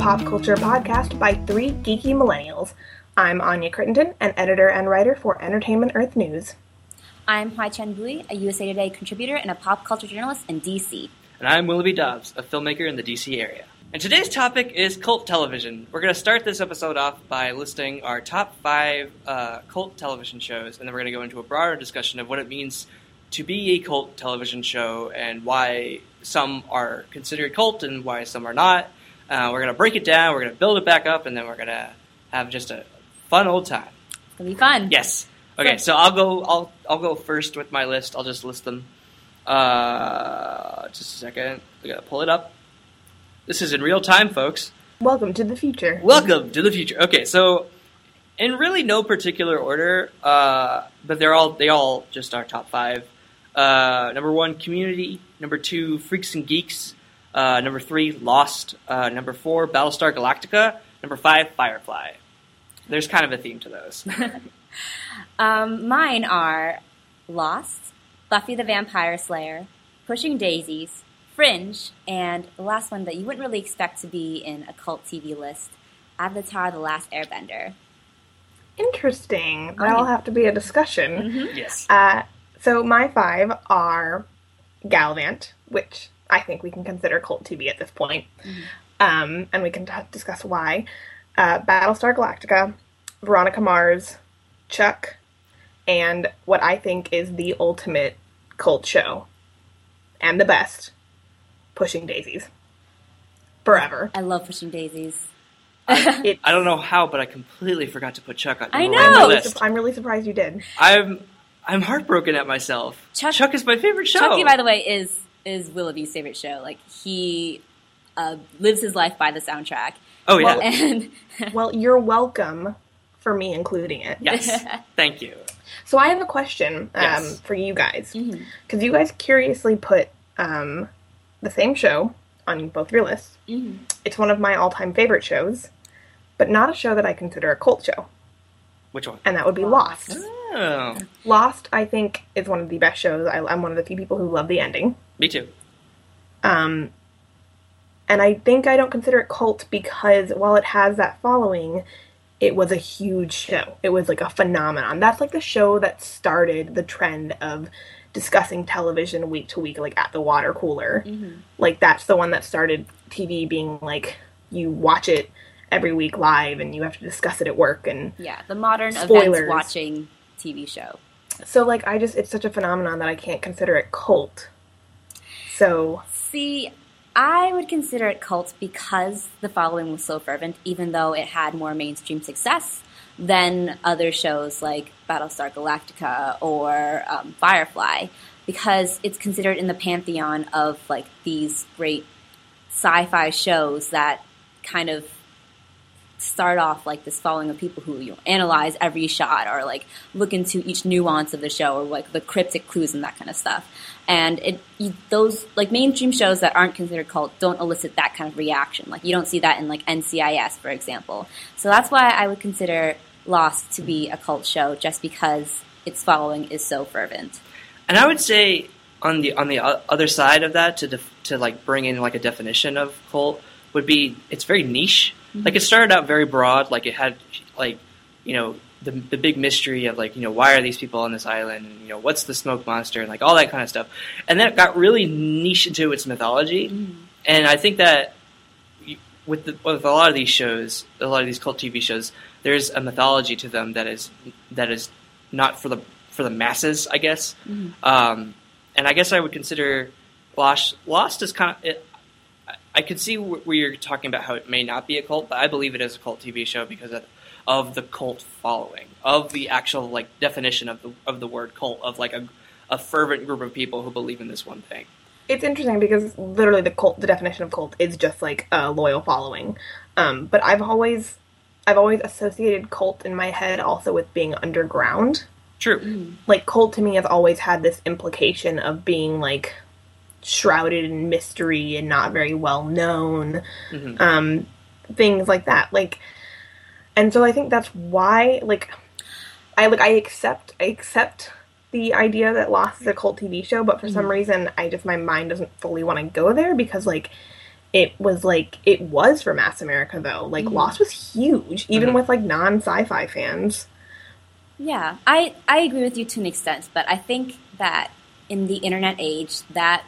pop culture podcast by three geeky millennials. I'm Anya Crittenden, an editor and writer for Entertainment Earth News. I'm Hwai Chen Bui, a USA Today contributor and a pop culture journalist in DC. And I'm Willoughby Dobbs, a filmmaker in the DC area. And today's topic is cult television. We're going to start this episode off by listing our top five uh, cult television shows, and then we're going to go into a broader discussion of what it means to be a cult television show and why some are considered cult and why some are not. Uh, we're going to break it down, we're going to build it back up, and then we're going to have just a fun old time. It's gonna be fun. Yes. Okay, so I'll go. I'll I'll go first with my list. I'll just list them. Uh, just a second. I gotta pull it up. This is in real time, folks. Welcome to the future. Welcome to the future. Okay, so in really no particular order, uh, but they're all they all just are top five. Uh, number one, Community. Number two, Freaks and Geeks. Uh, number three, Lost. Uh, number four, Battlestar Galactica. Number five, Firefly. There's kind of a theme to those. Um, mine are Lost, Buffy the Vampire Slayer, Pushing Daisies, Fringe, and the last one that you wouldn't really expect to be in a cult TV list, Avatar: The Last Airbender. Interesting. Oh, That'll have to be a discussion. yes. Uh, so my five are Galavant, which I think we can consider cult TV at this point, um, and we can t- discuss why. Uh, Battlestar Galactica, Veronica Mars, Chuck, and what I think is the ultimate cult show, and the best, Pushing Daisies. Forever. I love Pushing Daisies. It, I don't know how, but I completely forgot to put Chuck on I know. I'm really, list. I'm really surprised you did. I'm I'm heartbroken at myself. Chuck- Chuck, is my favorite show. Chucky, by the way, is is Willoughby's favorite show. Like he uh, lives his life by the soundtrack, oh yeah. Well- and Well, you're welcome for me including it. yes. Thank you. So I have a question um, Yes. for you guys because you guys curiously put um, the same show on both your lists. Mhm. It's one of my all-time favorite shows, but not a show that I consider a cult show, Which one? and that would be Lost. Oh, Lost, I think, is one of the best shows. I, I'm one of the few people who love the ending. Me too. Um, and I think I don't consider it cult because while it has that following, it was a huge show. It was like a phenomenon. That's like the show that started the trend of discussing television week to week, like at the water cooler. Like that's the one that started TV being like you watch it every week live and you have to discuss it at work and yeah, the modern Spoilers. events watching TV show. so like I just it's such a phenomenon that I can't consider it cult. So See, I would consider it cult because the following was so fervent, even though it had more mainstream success than other shows like Battlestar Galactica or um, Firefly, because it's considered in the pantheon of like these great sci-fi shows that kind of start off like this following of people who you know, analyze every shot or like look into each nuance of the show or like the cryptic clues and that kind of stuff. And it you, those like mainstream shows that aren't considered cult don't elicit that kind of reaction. Like you don't see that in like NCIS, for example. So that's why I would consider Lost to be a cult show, just because its following is so fervent. And I would say on the on the other side of that to def- to like bring in like a definition of cult would be it's very niche. Like it started out very broad. Like it had like you know the the big mystery of like you know why are these people on this island? And, you know what's the smoke monster and like all that kind of stuff. And then it got really niche into its mythology. And I think that with the, with a lot of these shows, a lot of these cult TV shows, there's a mythology to them that is that is not for the for the masses, I guess. Um, and I guess I would consider Lost. Lost is kind of. It, I- I could see where you're talking about how it may not be a cult, but I believe it is a cult TV show because of, of the cult following, of the actual like definition of the of the word cult, of like a, a fervent group of people who believe in this one thing. it's interesting because literally the cult the definition of cult is just like a loyal following um, but i've always i've always associated cult in my head also with being underground True. like cult to me has always had this implication of being like shrouded in mystery and not very well known Mhm. um things like that like and so i think that's why like i like i accept i accept the idea that lost is a cult tv show but for some reason i just my mind doesn't fully want to go there because like it was like it was for mass America though. Like Mhm. Lost was huge, even Mhm. with like non sci-fi fans. Yeah, I, I agree with you to an extent, but I think that in the internet age, that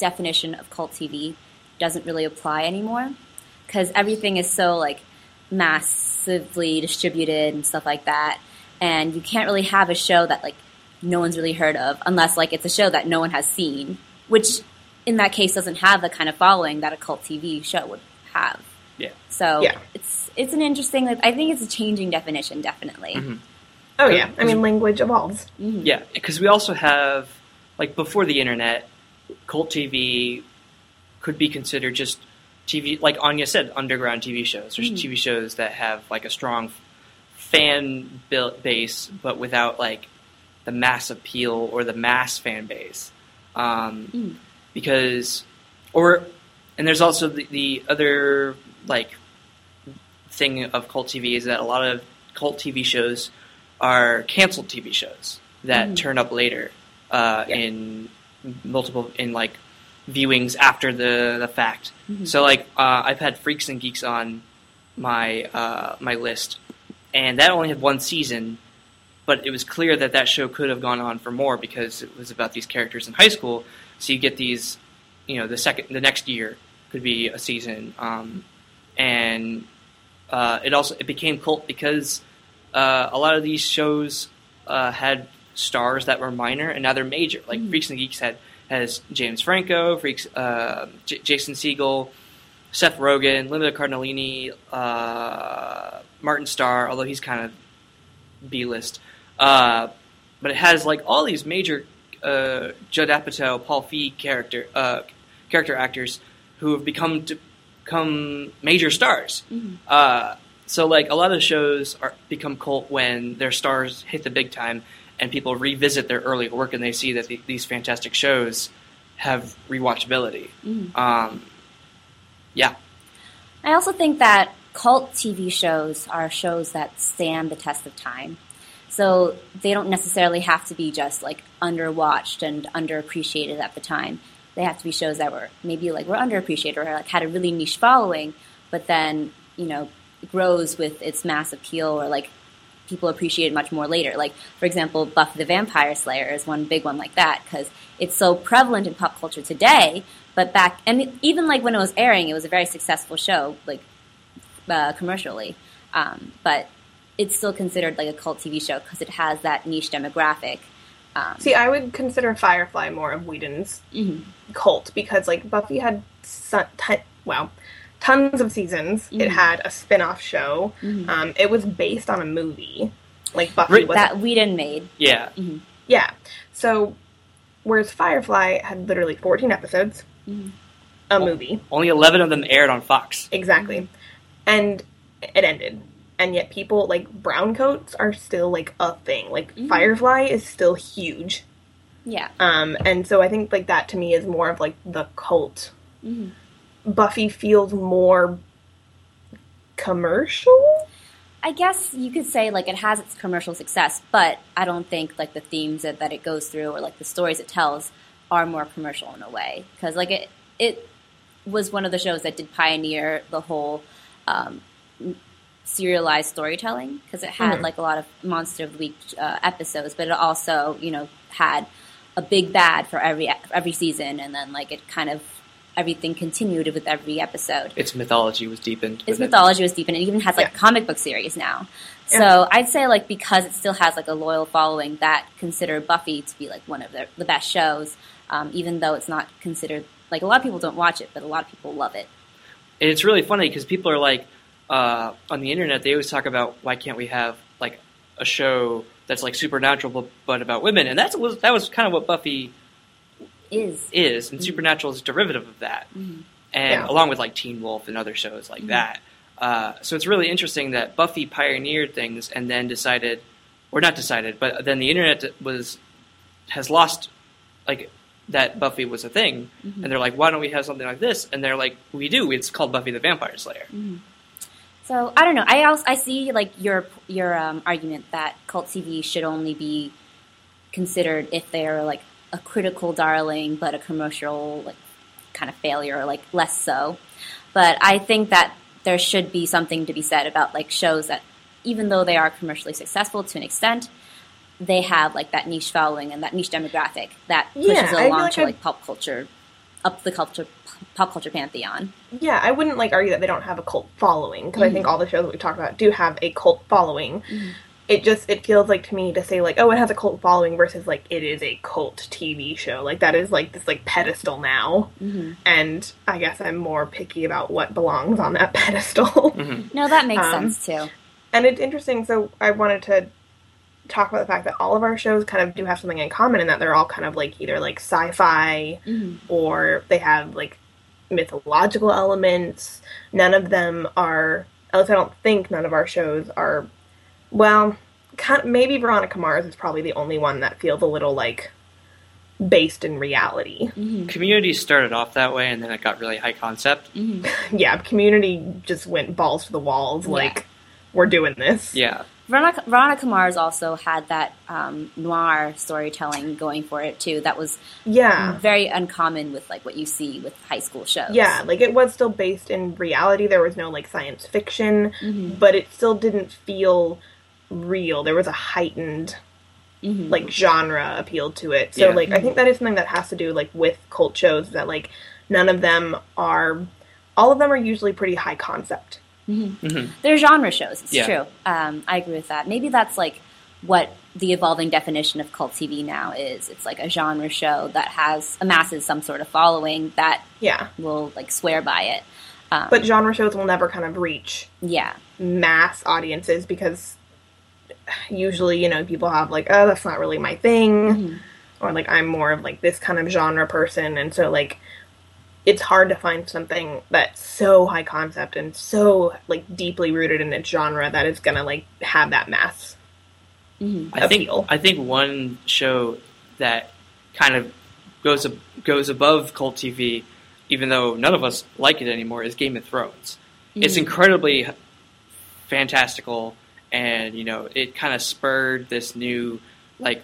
definition of cult TV doesn't really apply anymore because everything is so like massively distributed and stuff like that, and you can't really have a show that like no one's really heard of unless like it's a show that no one has seen, which in that case doesn't have the kind of following that a cult TV show would have. Yeah. So Yeah. it's it's an interesting. Like, I think it's a changing definition, definitely. Mhm. Oh Yeah, yeah, I mean language evolves. Mhm. Yeah, because we also have like before the internet, cult TV could be considered just TV, like Anya said, underground TV shows or Mhm. TV shows that have like a strong fan built base, but without like the mass appeal or the mass fan base. Um, Mm. Because, or, and there's also the, the other like thing of cult TV is that a lot of cult TV shows are canceled TV shows that Mhm. turn up later uh, Yeah. in multiple in like viewings after the the fact. Mhm. So like uh, I've had Freaks and Geeks on my uh, my list, and that only had one season, but it was clear that that show could have gone on for more because it was about these characters in high school. So you get these, you know, the second the next year could be a season, um, and uh, it also it became cult because uh, a lot of these shows uh, had stars that were minor and now they're major. Like Mm. Freaks and Geeks had has James Franco, Freaks, uh, J- Jason Segel, Seth Rogen, Linda Cardellini, uh, Martin Starr, although he's kind of B list. Uh, but it has like all these major uh, Judd Apatow, Paul Feig character uh, character actors who have become to become major stars. Mhm. Uh, so like a lot of shows are become cult when their stars hit the big time and people revisit their earlier work and they see that the, these fantastic shows have rewatchability. Mhm. Um, yeah, I also think that cult TV shows are shows that stand the test of time. So they don't necessarily have to be just like underwatched and underappreciated at the time. They have to be shows that were maybe like were underappreciated or like had a really niche following, but then you know grows with its mass appeal or like people appreciate it much more later. Like for example, Buffy the Vampire Slayer is one big one like that because it's so prevalent in pop culture today. But back and even like when it was airing, it was a very successful show, like uh, commercially. Um, but it's still considered like a cult TV show because it has that niche demographic. Um, See, I would consider Firefly more of Whedon's mhm. cult because like Buffy had son- ton- wow, tons of seasons. It Mhm. had a spin-off show. Mhm. Um, it was based on a movie. Like Buffy Right, was that Whedon made. yeah. yeah. So whereas Firefly had literally 14 episodes, Mhm. a movie. Only eleven of them aired on Fox. Exactly. And it ended. And yet people like brown coats are still like a thing. Like Mhm. Firefly is still huge. Yeah. Um and so I think like that to me is more of like the cult. Mhm. Buffy feels more commercial. I guess you could say like it has its commercial success, but I don't think like the themes that, that it goes through or like the stories it tells are more commercial in a way because like it it was one of the shows that did pioneer the whole um, serialized storytelling because it had Mhm. like a lot of monster of the week uh, episodes, but it also you know had a big bad for every every season, and then like it kind of everything continued with every episode Its mythology was deepened. its with it. mythology was deepened. and it even has like Yeah. a comic book series now. So Yeah. I'd say like because it still has like a loyal following that consider Buffy to be like one of the, the best shows, um, even though it's not considered like a lot of people don't watch it, but a lot of people love it. And it's really funny because people are like uh, on the internet. They always talk about why can't we have like a show that's like supernatural but, but about women, and that's was that was kind of what Buffy Is is, and Supernatural is a derivative of that, Mhm. and Yeah. along with like Teen Wolf and other shows like Mhm. that. Uh, so it's really interesting that Buffy pioneered things and then decided, or not decided, but then the internet was has lost like that Buffy was a thing, Mhm. and they're like, why don't we have something like this? And they're like, we do. It's called Buffy the Vampire Slayer. so I don't know. I also I see like your your um, argument that cult TV should only be considered if they're like a critical darling but a commercial like kind of failure or like less so. But I think that there should be something to be said about like shows that even though they are commercially successful to an extent, they have like that niche following and that niche demographic that pushes Yeah, it along like to I- like pop culture, up the culture, pop culture pantheon. Yeah, I wouldn't like argue that they don't have a cult following because I mm-hmm. think all the shows that we talked about do have a cult following. Mm-hmm. It just it feels like to me to say like oh it has a cult following versus like it is a cult TV show like that is like this like pedestal now, mm-hmm. and I guess I'm more picky about what belongs on that pedestal. Mm-hmm. No, that makes Um, sense too. And it's interesting. So I wanted to talk about the fact that all of our shows kind of do have something in common in that they're all kind of like either like sci-fi mm-hmm. or they have like mythological elements. None of them are. At least I don't think none of our shows are. Well, maybe Veronica Mars is probably the only one that feels a little like based in reality. Mm-hmm. Community started off that way, and then it got really high concept. Mm-hmm. Yeah, Community just went balls to the walls. Like we're doing this. Yeah, Veronica, Veronica Mars also had that um, noir storytelling going for it too. That was Yeah. very uncommon with like what you see with high school shows. Yeah, like it was still based in reality. There was no like science fiction, mm-hmm. but it still didn't feel real. There was a heightened like genre appeal to it. So Yeah. like I think that is something that has to do like with cult shows that like none of them are all of them are usually pretty high concept. they're genre shows. It's Yeah. true. Um, I agree with that. Maybe that's like what the evolving definition of cult TV now is. It's like a genre show that has amasses some sort of following that Yeah. will like swear by it. Um, But genre shows will never kind of reach yeah, mass audiences because usually, you know, people have like, oh, that's not really my thing. Mm-hmm. Or like, I'm more of like this kind of genre person. And so, like, it's hard to find something that's so high concept and so like deeply rooted in its genre that is gonna like have that mass. Mm-hmm. I think I think one show that kind of goes ab- goes above cult TV, even though none of us like it anymore, is Game of Thrones. It's mm-hmm. incredibly fantastical, and you know it kind of spurred this new like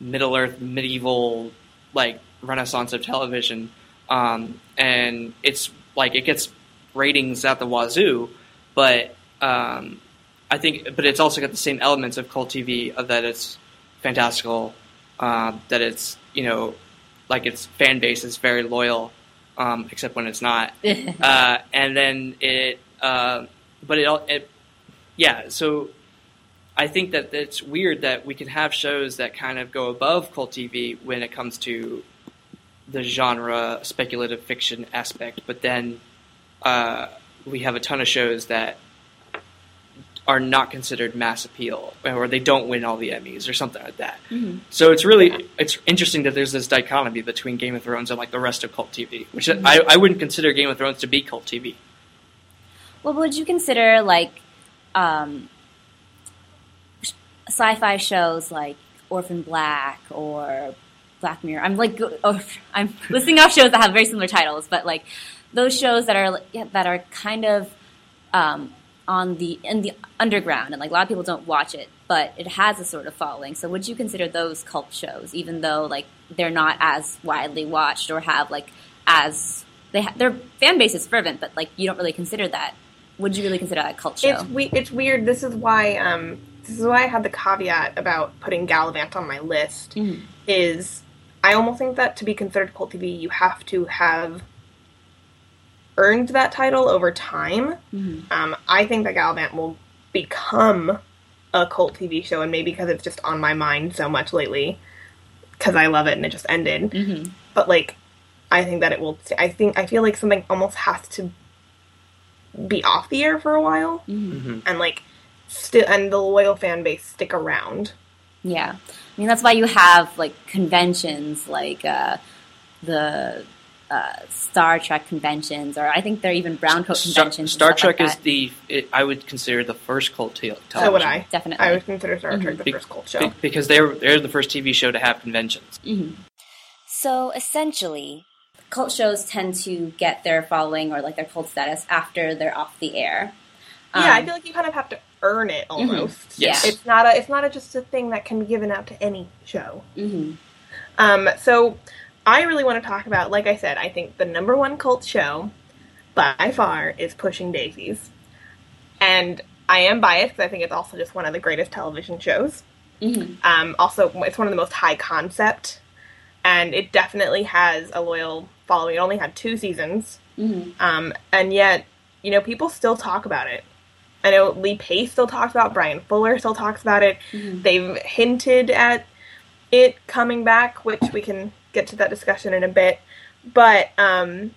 Middle Earth medieval like renaissance of television, um, and it's like it gets ratings at the wazoo, but um, I think, but it's also got the same elements of cult TV of that it's fantastical, um, that it's you know like its fan base is very loyal, um, except when it's not, uh, and then it, uh, but it, all- it, yeah. So I think that it's weird that we can have shows that kind of go above cult TV when it comes to the genre speculative fiction aspect, but then uh, we have a ton of shows that are not considered mass appeal, or they don't win all the Emmys, or something like that. So it's really it's interesting that there's this dichotomy between Game of Thrones and like the rest of cult TV, which I, I wouldn't consider Game of Thrones to be cult TV. Well, would you consider like um, sci-fi shows like Orphan Black or Black Mirror? I'm like, oh, I'm listing off shows that have very similar titles, but like those shows that are that are kind of um, on the in the underground, and like a lot of people don't watch it, but it has a sort of following. So, would you consider those cult shows, even though like they're not as widely watched or have like as they ha- their fan base is fervent, but like you don't really consider that. Would you really consider that a cult show? It's we- it's weird. This is why um this is why I had the caveat about putting Galavant on my list. Mm-hmm. Is I almost think that to be considered cult TV, you have to have earned that title over time. Mm-hmm. Um, I think that Galavant will become a cult TV show, and maybe because it's just on my mind so much lately, because I love it and it just ended. Mm-hmm. But like, I think that it will. I think I feel like something almost has to be off the air for a while, and like still, and the loyal fan base stick around. Yeah, I mean that's why you have like conventions like uh, the uh, Star Trek conventions, or I think they're even brown coat conventions. and Star stuff like Trek is the it, I would consider the first cult te- television. So would I. Definitely. I would consider Star Trek the Be- first cult show. be- because they're they're the first TV show to have conventions. So essentially, cult shows tend to get their following or like their cult status after they're off the air. Yeah, I Um, feel like you kind of have to earn it almost. Yes. It's not a it's not a, just a thing that can be given out to any show. mhm. Um, so I really want to talk about, like I said, I think the number one cult show by far is Pushing Daisies. And I am biased because I think it's also just one of the greatest television shows. Mm-hmm. Um, also, it's one of the most high concept, and it definitely has a loyal following. It only had two seasons, Mm-hmm. um, and yet, you know, people still talk about it. I know Lee Pace still talks about Brian Fuller still talks about it. Mhm. They've hinted at it coming back, which we can get to that discussion in a bit. But um,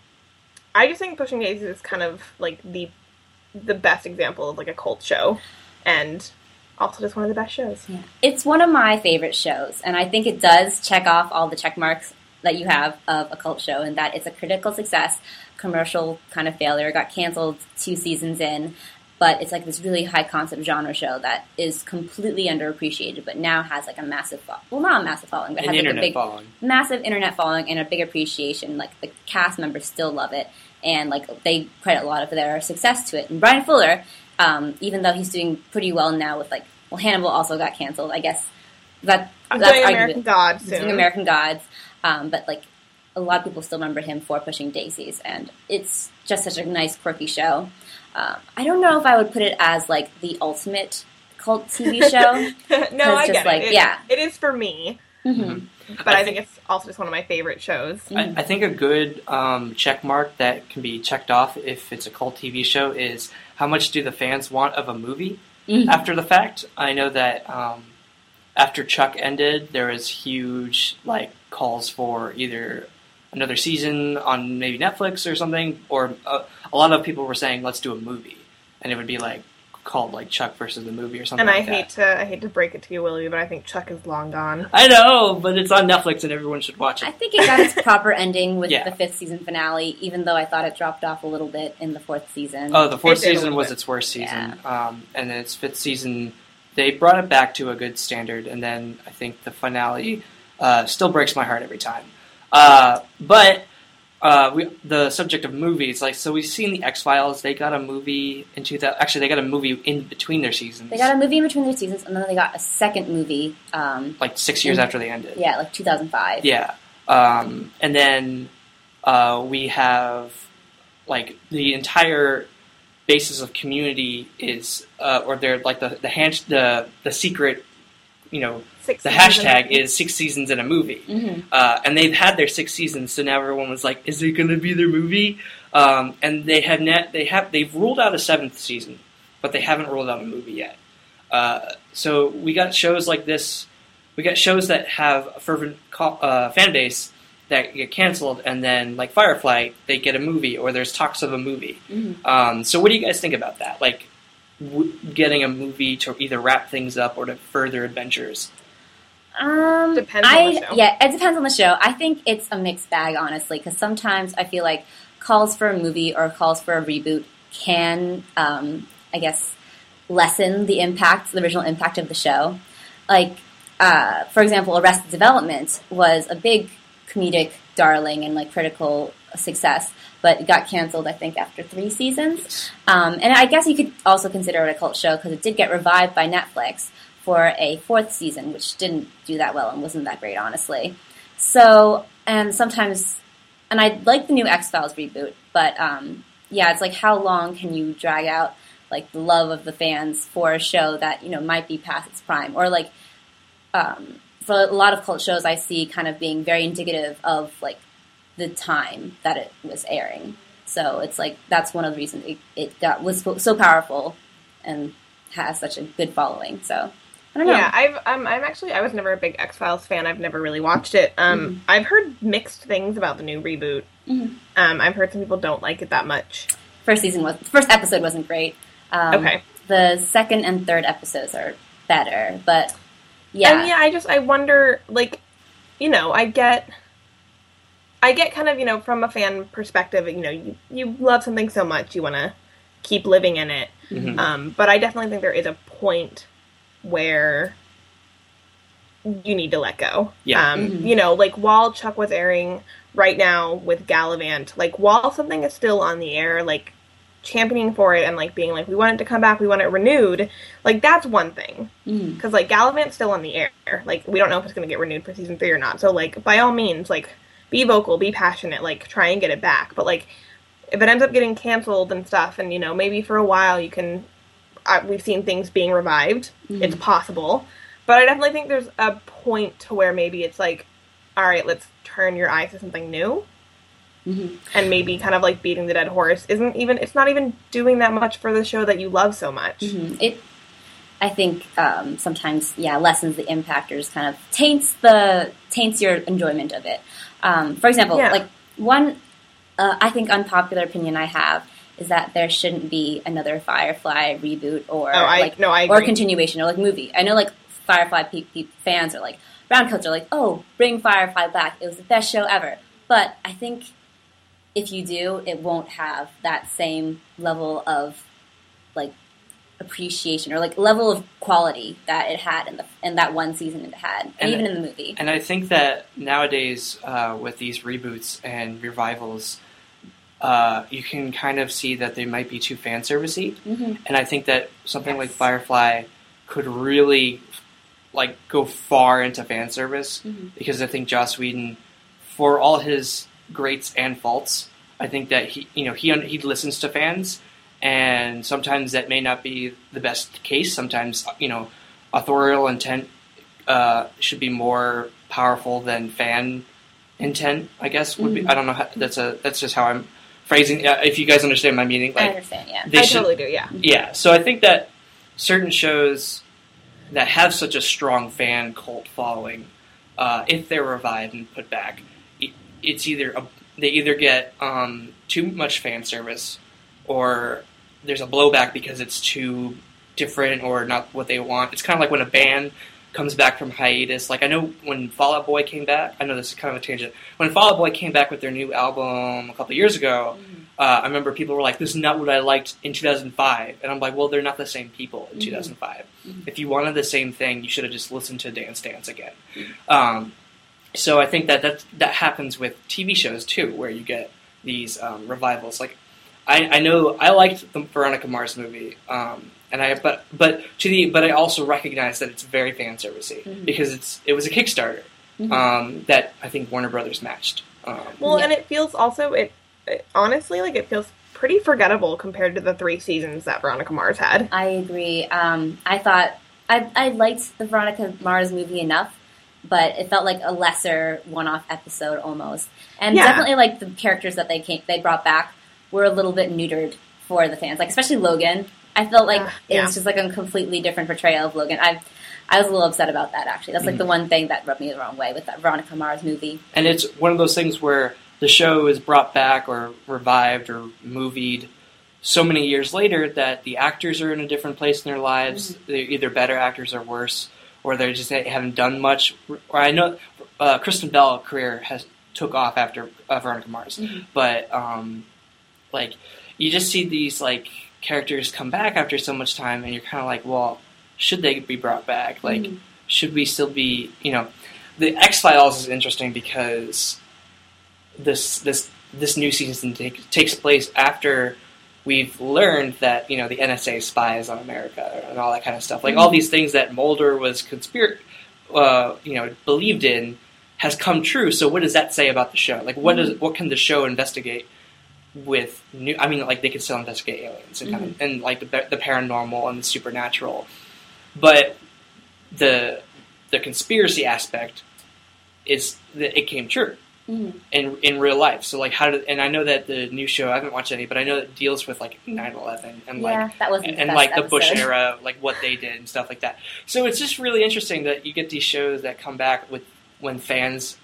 I just think Pushing Daisies is kind of like the the best example of like a cult show, and also just one of the best shows. Yeah. It's one of my favorite shows, and I think it does check off all the check marks that you have of a cult show, and that it's a critical success, commercial kind of failure. Got canceled two seasons in, but it's like this really high concept genre show that is completely underappreciated, but now has like a massive, fo- well, not a massive following, but An has like a big, following. massive internet following and a big appreciation. Like the cast members still love it, and like they credit a lot of their success to it. And Brian Fuller, um, even though he's doing pretty well now with like, well, Hannibal also got canceled. I guess that I'm that's doing American Gods he's soon. doing American Gods, um, but like a lot of people still remember him for pushing Daisies, and it's just such a nice, quirky show. Um, I don't know if I would put it as like the ultimate cult TV show. no, I just, get like, it. It- yeah. it is for me, Mhm. but I, think it's also just one of my favorite shows. Mm-hmm. I, I think a good um, check mark that can be checked off if it's a cult TV show is how much do the fans want of a movie Mhm. after the fact. I know that um, after Chuck ended, there was huge like calls for either another season on maybe Netflix or something, or uh, a lot of people were saying let's do a movie, and it would be like called like Chuck versus the movie or something. And I like that. hate to I hate to break it to you, Willie, but I think Chuck is long gone. I know, but it's on Netflix and everyone should watch it. I think it got its proper ending with Yeah. the fifth season finale, even though I thought it dropped off a little bit in the fourth season. Oh, the fourth It season was bit. its worst season, um, and then its fifth season they brought it back to a good standard, and then I think the finale uh, still breaks my heart every time. Uh, but uh, we, the subject of movies, like so, we've seen the X Files. They got a movie in two thousand. Actually, they got a movie in between their seasons. They got a movie in between their seasons, and then they got a second movie. Um, like six years in- after they ended. yeah, like 2005. Yeah. Um, and then uh, we have like the entire basis of community is, uh, or they're like the the, hand, the the secret, you know, Six the hashtag is six seasons in a movie. hmm Uh, and they've had their six seasons, so now everyone was like, "Is it going to be their movie?" Um, and they had net, they have they've ruled out a seventh season, but they haven't ruled out a movie yet. Uh, so we got shows like this. We got shows that have a fervent co- uh, fan base that get canceled, and then like Firefly, they get a movie, or there's talks of a movie. hmm Um, so what do you guys think about that? Like w- getting a movie to either wrap things up or to further adventures. Um, Depends on I, the show. Yeah, it depends on the show. I think it's a mixed bag, honestly, because sometimes I feel like calls for a movie or calls for a reboot can, um, I guess, lessen the impact, the original impact of the show. Like, uh, for example, Arrested Development was a big comedic darling and like critical success, but it got canceled, I think, after three seasons. Um, and I guess you could also consider it a cult show because it did get revived by Netflix for a fourth season, which didn't do that well and wasn't that great, honestly. So, and sometimes, and I like the new X Files reboot, but um, yeah, it's like how long can you drag out like the love of the fans for a show that you know might be past its prime, or like um, for a lot of cult shows, I see kind of being very indicative of like the time that it was airing. So it's like that's one of the reasons it, it got was so powerful and has such a good following. So I don't know. Yeah, I've um, I'm actually I was never a big X Files fan. I've never really watched it. Um, Mm-hmm. I've heard mixed things about the new reboot. Mhm. Um, I've heard some people don't like it that much. First season was first episode wasn't great. Um, Okay. The second and third episodes are better, but yeah, And yeah, I just I wonder like, you know, I get. I get kind of you know from a fan perspective, you know, you you love something so much you want to keep living in it. Mhm. Um, but I definitely think there is a point where you need to let go. Yeah. Um, Mhm. You know, like while Chuck was airing right now with Galavant, like while something is still on the air, like championing for it and like being like, we want it to come back, we want it renewed, like that's one thing. Because like Galavant's still on the air. Like we don't know if it's going to get renewed for season three or not. So like by all means, like be vocal, be passionate, like try and get it back. But like if it ends up getting canceled and stuff, and you know maybe for a while you can, uh, we've seen things being revived. It's possible, but I definitely think there's a point to where maybe it's like, all right, let's turn your eyes to something new. And maybe kind of like beating the dead horse isn't even it's not even doing that much for the show that you love so much. Mm-hmm. It, I think, um, sometimes yeah, lessens the impact or just kind of taints the taints your enjoyment of it. Um, for example, Yeah. like one, uh, I think unpopular opinion I have is that there shouldn't be another Firefly reboot or Oh, I- like no, I or continuation or like movie. I know like Firefly pe- pe- fans are like browncoats are like, oh, bring Firefly back. It was the best show ever. But I think if you do, it won't have that same level of like appreciation or like level of quality that it had in the in that one season it had, and, And- even in the movie. And I think that nowadays, uh, with these reboots and revivals, uh, you can kind of see that they might be too fan servicey. Mhm. And I think that something like Firefly could really like go far into fan service Mhm. because I think Joss Whedon, for all his greats and faults, I think that he you know he he listens to fans, and sometimes that may not be the best case. Sometimes you know authorial intent uh, should be more powerful than fan intent. I guess would be. I don't know. How, that's a that's just how I'm phrasing. Uh, if you guys understand my meaning, I understand, yeah. I should, totally do, yeah. yeah. So I think that certain shows that have such a strong fan cult following, uh, if they're revived and put back, it, it's either a, they either get um, too much fan service, or there's a blowback because it's too different or not what they want. It's kind of like when a band comes back from hiatus. Like I know when Fall Out Boy came back. I know this is kind of a tangent. When Fall Out Boy came back with their new album a couple of years ago, uh, I remember people were like, "This is not what I liked in 2005," and I'm like, "Well, they're not the same people in 2005. If you wanted the same thing, you should have just listened to Dance Dance again." Um, so I think that that that happens with TV shows too, where you get these um, revivals. Like I, I know I liked the Veronica Mars movie, um, and I but but to the but I also recognize that it's very fan servicey Mhm. because it's it was a Kickstarter Mhm. um, that I think Warner Brothers matched. Um, Well, Yeah. and it feels also it, it honestly like it feels pretty forgettable compared to the three seasons that Veronica Mars had. I agree. Um, I thought I, I liked the Veronica Mars movie enough, but it felt like a lesser one-off episode almost. And Yeah. definitely like the characters that they came, they brought back were a little bit neutered for the fans, like especially Logan. I felt like Uh, it yeah. was just like a completely different portrayal of Logan. I I was a little upset about that actually. That's like the one thing that rubbed me the wrong way with that Veronica Mars movie. and it's one of those things where the show is brought back or revived or movied so many years later that the actors are in a different place in their lives. They're either better actors or worse, or they just haven't done much. Or I know uh, Kristen Bell's career has took off after uh, Veronica Mars, Mhm. but um, like you just see these like characters come back after so much time, and you're kind of like, well, should they be brought back? Like, Mhm. should we still be, you know, the X Files is interesting because this this this new season take, takes place after we've learned that you know the NSA spies on America and all that kind of stuff. Like all these things that Mulder was conspir, uh, you know, believed in has come true. So what does that say about the show? Like what does what can the show investigate? With new, I mean, like they could still investigate aliens and kind of, and like the, the paranormal and the supernatural, but the the conspiracy aspect is that it came true Mhm. in in real life. So like how did and I know that the new show I haven't watched any, but I know it deals with like 9-11 and yeah, like that wasn't and like best the Bush era, like what they did and stuff like that. So it's just really interesting that you get these shows that come back with when fans,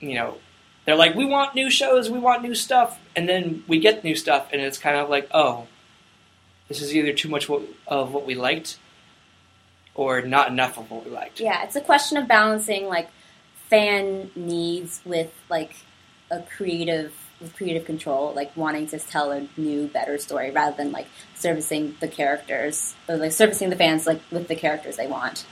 you know, they're like, we want new shows, we want new stuff, and then we get new stuff, and it's kind of like, oh, this is either too much of what we liked, or not enough of what we liked. Yeah, it's a question of balancing like fan needs with like a creative with creative control, like wanting to tell a new, better story rather than like servicing the characters or like servicing the fans like with the characters they want.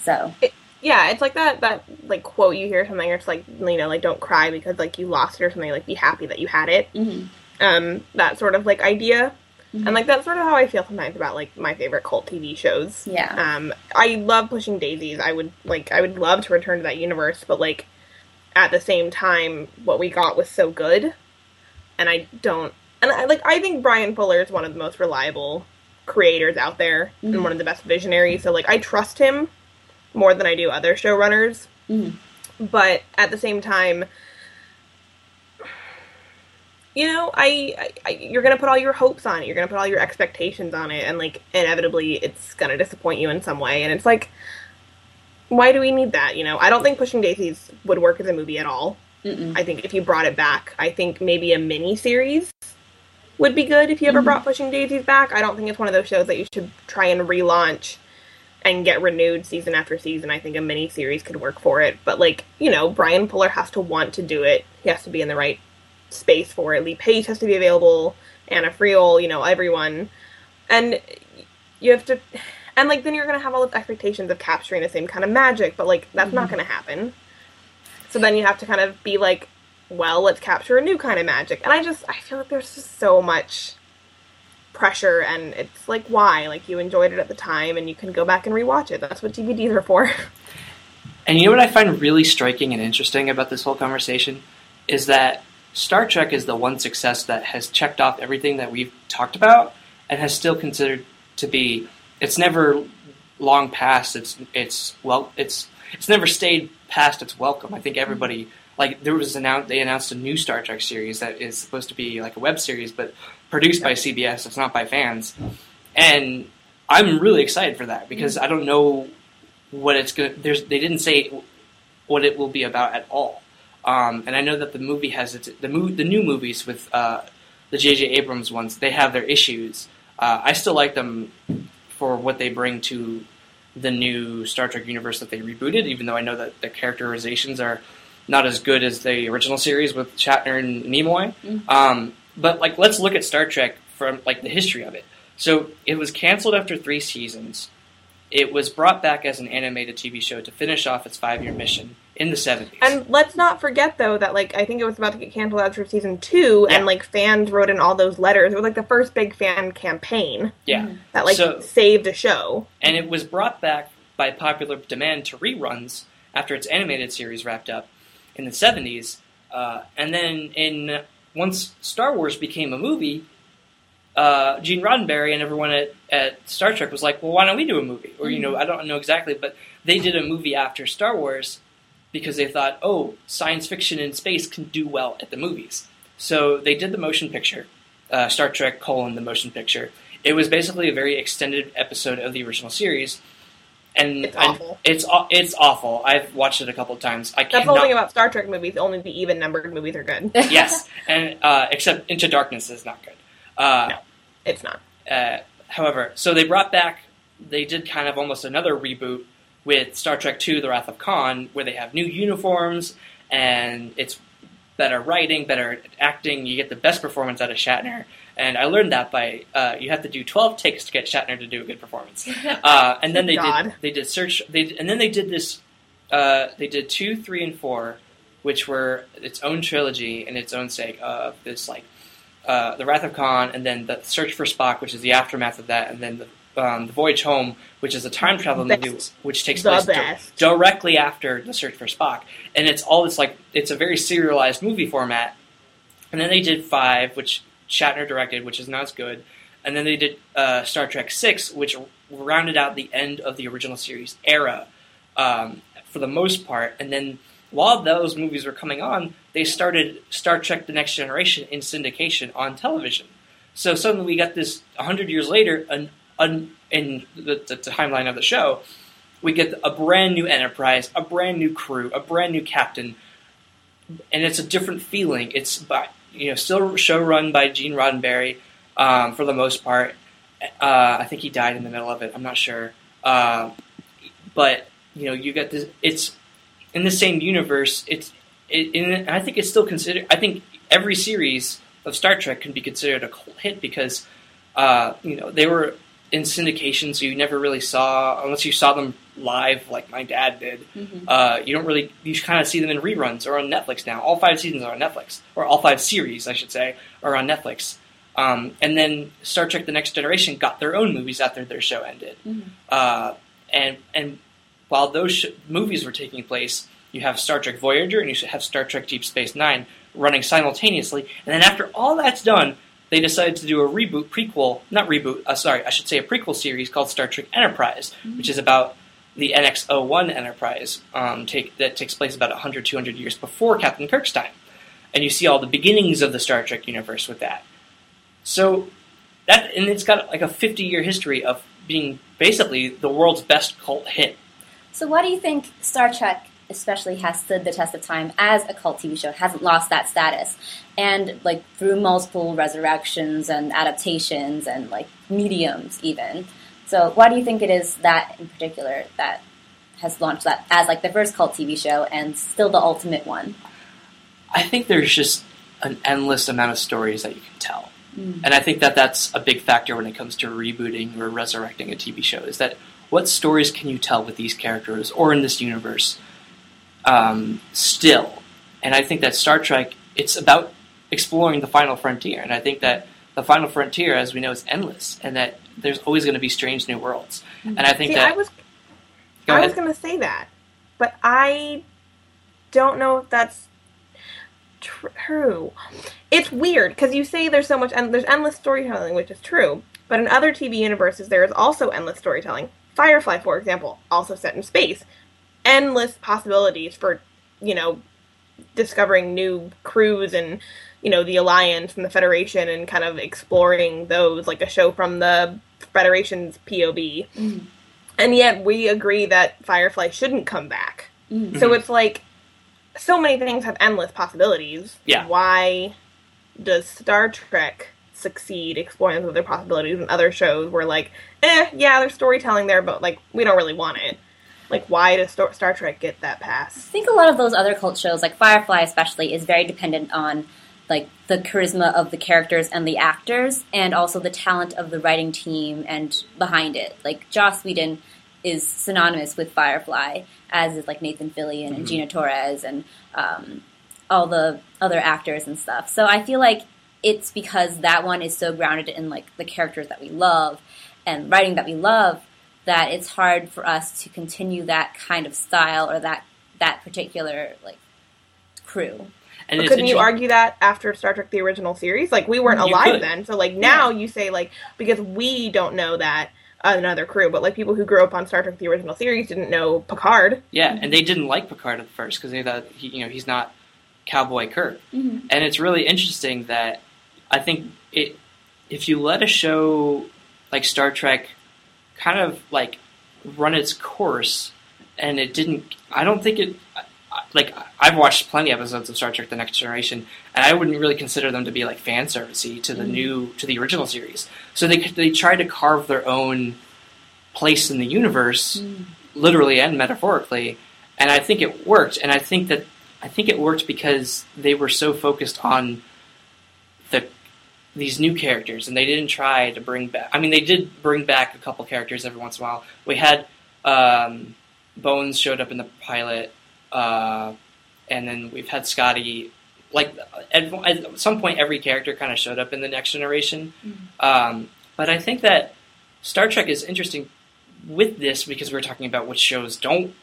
So Yeah, it's like that that like quote you hear something, or it's like you know like don't cry because like you lost it or something. Like be happy that you had it. mhm. Um, that sort of like idea, Mhm. and like that's sort of how I feel sometimes about like my favorite cult TV shows. yeah, Um, I love pushing daisies. I would like I would love to return to that universe, but like at the same time, what we got was so good, and I don't. And I like I think Brian Fuller is one of the most reliable creators out there Mhm. and one of the best visionaries. So like I trust him more than I do other showrunners. Mhm. But at the same time, you know, I, I, you're gonna put all your hopes on it. You're gonna put all your expectations on it, and like inevitably, it's gonna disappoint you in some way. And it's like, why do we need that? You know, I don't think Pushing Daisies would work as a movie at all. Mm-mm. I think if you brought it back, I think maybe a mini series would be good if you ever Mhm. brought Pushing Daisies back. I don't think it's one of those shows that you should try and relaunch and get renewed season after season. I think a mini series could work for it. But like, you know, Brian Fuller has to want to do it. He has to be in the right space for it. Lee Pace has to be available, Anna Friel, you know, everyone. And you have to and like then you're gonna have all those expectations of capturing the same kind of magic, but like that's not Mhm. gonna happen. So then you have to kind of be like, well, let's capture a new kind of magic. And I just I feel like there's just so much pressure and it's like why? Like you enjoyed it at the time and you can go back and rewatch it. That's what DVDs are for. And you know what I find really striking and interesting about this whole conversation is that Star Trek is the one success that has checked off everything that we've talked about and has still considered to be. It's never long past its its well it's it's never stayed past its welcome. I think mm-hmm. everybody like there was announced they announced a new Star Trek series that is supposed to be like a web series but produced by CBS. It's not by fans, and I'm really excited for that because I don't know what it's going to there's they didn't say what it will be about at all um, and i know that the movie has its the, the new movies with uh, the jj abrams ones they have their issues uh, i still like them for what they bring to the new star trek universe that they rebooted even though i know that the characterizations are not as good as the original series with shatner and nimoy Mhm. um, but like let's look at star trek from like the history of it so it was canceled after three seasons it was brought back as an animated TV show to finish off its five year mission in the 70s. And let's not forget though that like I think it was about to get canceled after season two, Yeah. and like fans wrote in all those letters. It was like the first big fan campaign yeah. that like So- saved a show. And it was brought back by popular demand to reruns after its animated series wrapped up in the 70s. Uh, and then in once Star Wars became a movie, uh, Gene Roddenberry and everyone at, at Star Trek was like, well, why don't we do a movie? Or, you know, I don't know exactly, but they did a movie after Star Wars because they thought, oh, science fiction in space can do well at the movies. So they did the motion picture, uh, Star Trek colon the motion picture. It was basically a very extended episode of the original series, and It's I- awful. it's it's awful. I've watched it a couple of times. I That's the cannot. whole thing about Star Trek movies. Only the even numbered movies are good. yes, and uh, except Into Darkness is not good. Uh, No. It's not. uh, however, so they brought back, they did kind of almost another reboot with Star Trek II: The Wrath of Khan, where they have new uniforms and it's better writing, better acting. You get the best performance out of Shatner, and I learned that by uh, you have to do twelve takes to get Shatner to do a good performance. Uh, and then they God. did they did search they and then they did this uh, they did two, three, and four, which were its own trilogy and its own sake of this like uh, the Wrath of Khan, and then the Search for Spock, which is the aftermath of that, and then the, um, the Voyage Home, which is a time travel Best. movie, which takes The place di- directly after the Search for Spock, and it's all this like it's a very serialized movie format. And then they did five, which Shatner directed, which is not as good, and then they did uh, Star Trek Six, which rounded out the end of the original series era um, for the most part, and then while those movies were coming on, they started Star Trek: The Next Generation in syndication on television. So suddenly we got this hundred years later, an, an, in the, the, timeline of the show, we get a brand new Enterprise, a brand new crew, a brand new captain, and it's a different feeling. It's you know still show run by Gene Roddenberry um, for the most part. Uh, I think he died in the middle of it. I'm not sure, uh, but you know you got this. It's in the same universe. It's it, I think it's still considered. I think every series of Star Trek can be considered a cult hit because uh, you know they were in syndication, so you never really saw unless you saw them live, like my dad did. Mhm. Uh, you don't really you kind of see them in reruns or on Netflix now. All five seasons are on Netflix, or all five series, I should say, are on Netflix. Um, and then Star Trek: The Next Generation got their own movies after their show ended. Mhm. Uh, and and while those sh- movies were taking place, you have Star Trek Voyager, and you have Star Trek Deep Space Nine running simultaneously. And then after all that's done, they decided to do a reboot prequel, not reboot, uh, sorry, I should say a prequel series called Star Trek Enterprise, mm-hmm. which is about the NX-01 Enterprise um, take, that takes place about 100, 200 years before Captain Kirk's time. And you see all the beginnings of the Star Trek universe with that. So that, and it's got like a 50 year history of being basically the world's best cult hit. So why do you think Star Trek especially has stood the test of time as a cult TV show, hasn't lost that status. And like through multiple resurrections and adaptations and like mediums even. So why do you think it is that in particular that has launched that as like the first cult TV show and still the ultimate one? I think there's just an endless amount of stories that you can tell. Mm. And I think that that's a big factor when it comes to rebooting or resurrecting a TV show is that what stories can you tell with these characters or in this universe um, still. And I think that Star Trek, it's about exploring the final frontier. And I think that the final frontier, as we know, is endless, and that there's always going to be strange new worlds. And I think See, that I was, I was going to say that, but I don't know if that's true. It's weird because you say there's so much, and there's endless storytelling, which is true. But in other TV universes, there is also endless storytelling. Firefly, for example, also set in space endless possibilities for you know discovering new crews and you know the alliance and the federation and kind of exploring those like a show from the federation's POV. mm. and yet we agree that firefly shouldn't come back mm. so it's like so many things have endless possibilities yeah why does star trek succeed exploring those other possibilities and other shows where like eh yeah there's storytelling there but like we don't really want it like why does Star Trek get that pass? I think a lot of those other cult shows, like Firefly especially, is very dependent on like the charisma of the characters and the actors, and also the talent of the writing team and behind it. Like Joss Whedon is synonymous with Firefly, as is like Nathan Fillion and mm-hmm. Gina Torres and um, all the other actors and stuff. So I feel like it's because that one is so grounded in like the characters that we love and writing that we love that it's hard for us to continue that kind of style or that that particular like crew. And couldn't you argue that after Star Trek: The Original Series? Like we weren't alive then, so like now yeah. you say like because we don't know that another crew, but like people who grew up on Star Trek: The Original Series didn't know Picard. Yeah, and they didn't like Picard at first because they thought he, you know he's not Cowboy Kirk, mm-hmm. and it's really interesting that I think it if you let a show like Star Trek kind of like run its course, and it didn't. I don't think it. Like I've watched plenty of episodes of Star Trek: The Next Generation, and I wouldn't really consider them to be like fan servicey to the mm. new to the original series. So they they tried to carve their own place in the universe, mm. literally and metaphorically, and I think it worked. And I think that I think it worked because they were so focused on the these new characters, and they didn't try to bring back. I mean, they did bring back a couple characters every once in a while. We had um, Bones showed up in the pilot, uh, and then we've had Scotty. Like at, at, some point, every character kind of showed up in the next generation. Mm-hmm. Um, but I think that Star Trek is interesting with this because we're talking about which shows don't,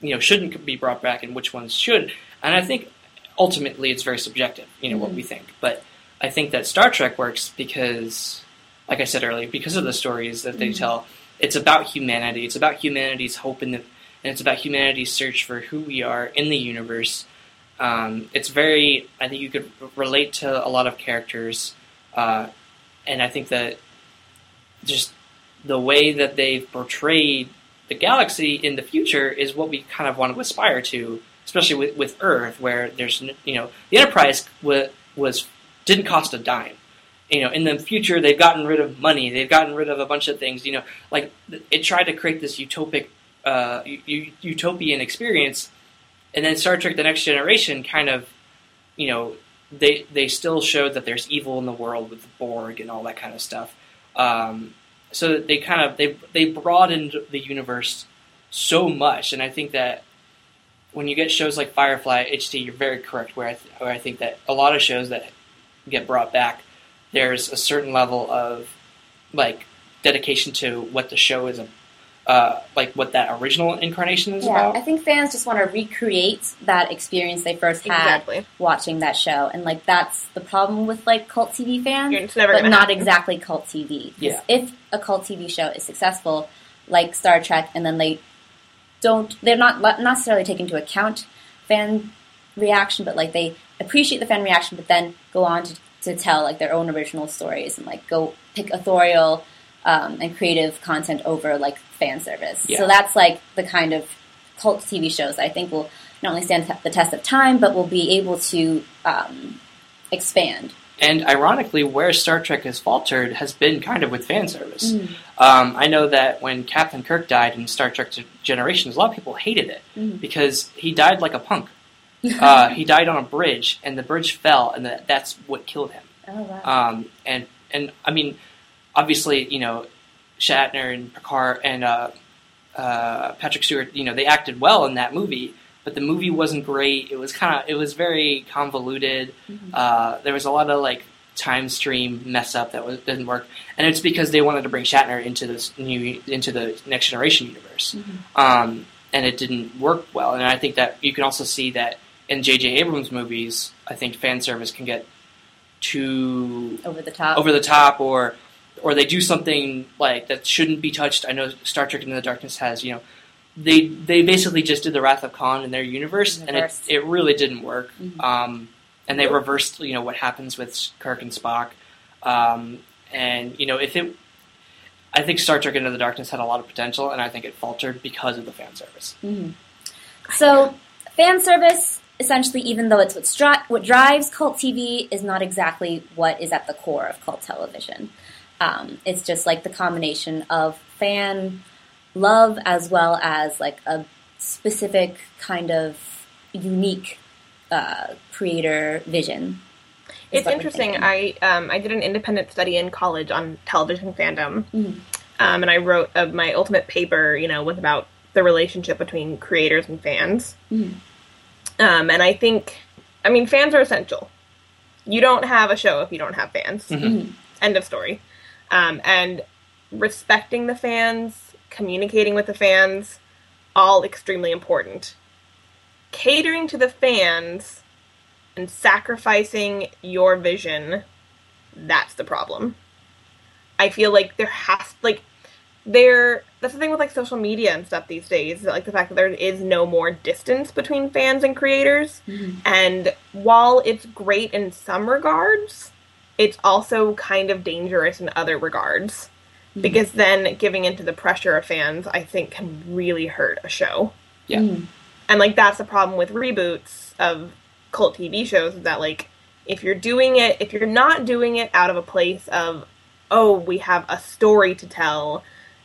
you know, shouldn't be brought back and which ones should. And I think ultimately it's very subjective, you know, mm-hmm. what we think. But I think that Star Trek works because, like I said earlier, because of the stories that they mm-hmm. tell. It's about humanity. It's about humanity's hope in the, and it's about humanity's search for who we are in the universe. Um, it's very. I think you could relate to a lot of characters, uh, and I think that just the way that they've portrayed the galaxy in the future is what we kind of want to aspire to, especially with, with Earth, where there's you know the Enterprise was was didn't cost a dime. You know, in the future, they've gotten rid of money. They've gotten rid of a bunch of things. You know, like it tried to create this utopic, uh, utopian experience, and then Star Trek: The Next Generation kind of, you know, they they still showed that there's evil in the world with the Borg and all that kind of stuff. Um, so they kind of they they broadened the universe so much, and I think that when you get shows like Firefly HT, you're very correct. Where I, th- where I think that a lot of shows that get brought back, there's a certain level of like dedication to what the show is uh, like what that original incarnation is Yeah, about. I think fans just want to recreate that experience they first had Exactly. watching that show, and like that's the problem with like cult TV fans. It's never but not happen. exactly cult TV. Yeah. If a cult TV show is successful, like Star Trek, and then they don't, they're not not necessarily take into account fan reaction, but like they appreciate the fan reaction, but then go on to, to tell like their own original stories and like go pick authorial um, and creative content over like fan service. Yeah. So that's like the kind of cult TV shows I think will not only stand the test of time, but will be able to um, expand. And ironically, where Star Trek has faltered has been kind of with fan service. Mm. Um, I know that when Captain Kirk died in Star Trek Generations, a lot of people hated it Mhm. because he died like a punk. uh, he died on a bridge, and the bridge fell, and that that's what killed him. Oh wow! Um, and and I mean, obviously, you know, Shatner and Picard and uh, uh, Patrick Stewart, you know, they acted well in that movie, but the movie wasn't great. It was kind of it was very convoluted. Mhm. Uh, there was a lot of like time stream mess up that was, didn't work, and it's because they wanted to bring Shatner into this new into the Next Generation universe, Mhm. um, and it didn't work well. And I think that you can also see that in J.J. Abrams movies, I think fan service can get too over the top. over the top or or they do something like that shouldn't be touched. I know Star Trek Into the Darkness has, you know, they they basically just did the Wrath of Khan in their universe, and it, it really didn't work. Mhm. Um, and they reversed, you know, what happens with Kirk and Spock. Um, and you know, if it, I think Star Trek Into the Darkness had a lot of potential, and I think it faltered because of the fan service. Mhm. So, fan service, essentially, even though it's what, stri- what drives cult TV, is not exactly what is at the core of cult television. Um, it's just like the combination of fan love as well as like a specific kind of unique uh, creator vision. It's interesting. I um, I did an independent study in college on television fandom, Mhm. um, and I wrote uh, my ultimate paper. You know, was about the relationship between creators and fans. Mhm. Um, and I think, I mean, fans are essential. You don't have a show if you don't have fans. Mhm. End of story. Um, and respecting the fans, communicating with the fans, all extremely important. Catering to the fans and sacrificing your vision, that's the problem. I feel like there has like there that's the thing with like social media and stuff these days, like the fact that there is no more distance between fans and creators. Mhm. And while it's great in some regards, it's also kind of dangerous in other regards. Mhm. Because then giving into the pressure of fans, I think, can really hurt a show. Yeah. Mhm. And like that's the problem with reboots of cult TV shows is that like if you're doing it, if you're not doing it out of a place of oh, we have a story to tell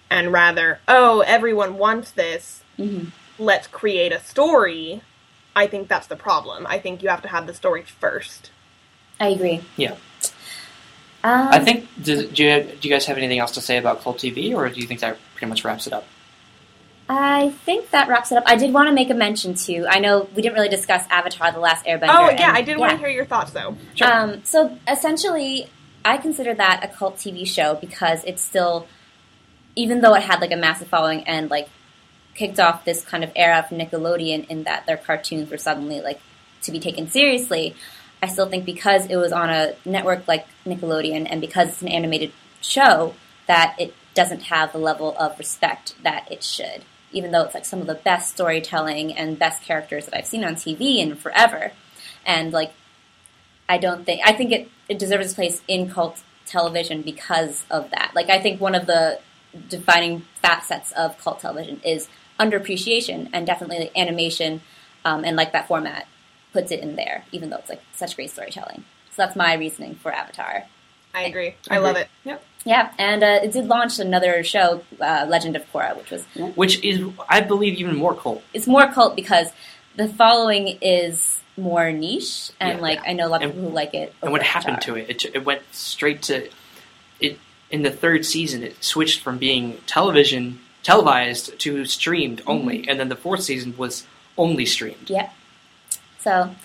and rather, oh, everyone wants this, Mhm. let's create a story, I think that's the problem. I think you have to have the story first. I agree. Yeah. Um, I think. Do, do, you, do you guys have anything else to say about Cult TV, or do you think that pretty much wraps it up? I think that wraps it up. I did want to make a mention too. I know we didn't really discuss Avatar: The Last Airbender. Oh yeah, and- I did want to hear your thoughts though. Sure. Um, so essentially, I consider that a cult TV show because it's still, even though it had like a massive following and like kicked off this kind of era of Nickelodeon in that their cartoons were suddenly like to be taken seriously. I still think because it was on a network like Nickelodeon and because it's an animated show that it doesn't have the level of respect that it should. Even though it's like some of the best storytelling and best characters that I've seen on TV in forever. And like I don't think I think it, it deserves its place in cult television because of that. Like I think one of the defining facets of cult television is underappreciation and definitely the animation um, and like that format puts it in there, even though it's like such great storytelling. So that's my reasoning for Avatar. I agree. I love it. Yep. Yeah, and uh, it did launch another show, uh, Legend of Korra, which was Which is, I believe, even more cult. it's more cult because the following is more niche, and Yeah. like I know a lot of And- people who like it. And what happened to it? it? It went straight to it. In the third season, it switched from being television televised to streamed only, and then the fourth season was only streamed. Yep. So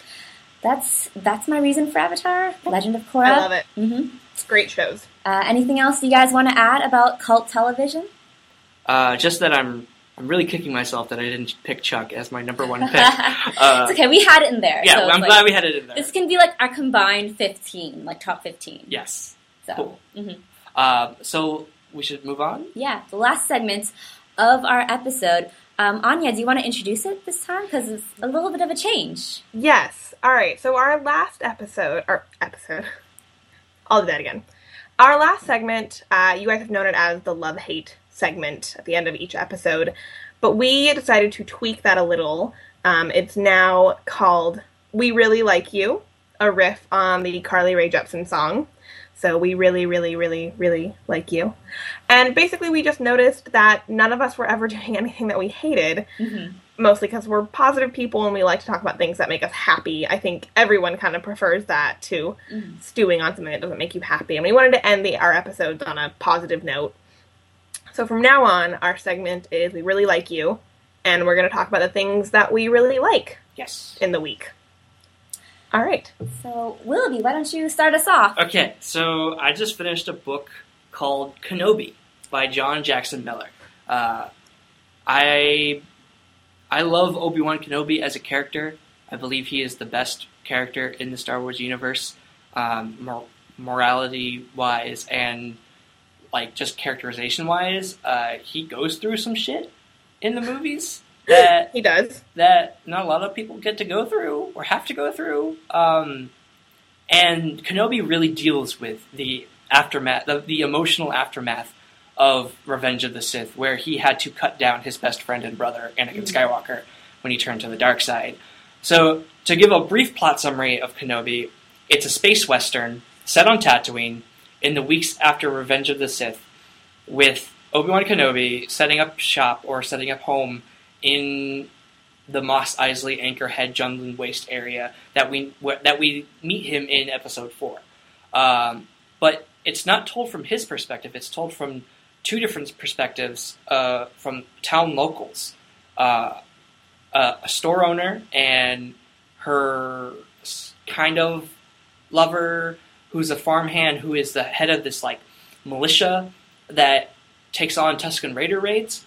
that's that's my reason for Avatar, Legend of Korra. I love it. hmm It's Great shows. Uh, anything else you guys want to add about cult television? Uh, just that I'm I'm really kicking myself that I didn't pick Chuck as my number one pick. Uh, it's okay. We had it in there. yeah, so I'm like- glad we had it in there. This can be like our combined fifteen, like top fifteen. Yes. So, Cool. mhm. Uh, so we should move on. yeah, the last segment of our episode. Um, Anya, do you want to introduce it this time? Because it's a little bit of a change. Yes. All right. So our last episode, or episode, I'll do that again. Our last segment, uh, you guys have known it as the love hate segment at the end of each episode, but we decided to tweak that a little. Um, it's now called "We Really Like You," a riff on the Carly Rae Jepsen song. So we really, really, really, really like you. And basically, we just noticed that none of us were ever doing anything that we hated mm-hmm. mostly because we're positive people and we like to talk about things that make us happy. I think everyone kind of prefers that to mm-hmm. stewing on something that doesn't make you happy. And we wanted to end the our episodes on a positive note. So from now on, our segment is we really like you, and we're going to talk about the things that we really like Yes. in the week. All right. So, Willoughby, why don't you start us off? Okay, so I just finished a book called Kenobi by John Jackson Miller. Uh, I I love Obi Wan Kenobi as a character. I believe he is the best character in the Star Wars universe, um, mor- morality wise and like just characterization wise. Uh, he goes through some shit in the movies that He does. that not a lot of people get to go through or have to go through. Um, and Kenobi really deals with the aftermath, the, the emotional aftermath of Revenge of the Sith, where he had to cut down his best friend and brother, Anakin Skywalker, when he turned to the dark side. So, to give a brief plot summary of Kenobi, it's a space western set on Tatooine in the weeks after Revenge of the Sith, with Obi Wan Kenobi setting up shop or setting up home in the Mos Eisley Anchorhead Jundland Waste area that we that we meet him in episode four. Um, but it's not told from his perspective; it's told from two different perspectives uh, from town locals, uh, uh, a store owner and her kind of lover, who's a farmhand who is the head of this like militia that takes on Tusken Raider raids.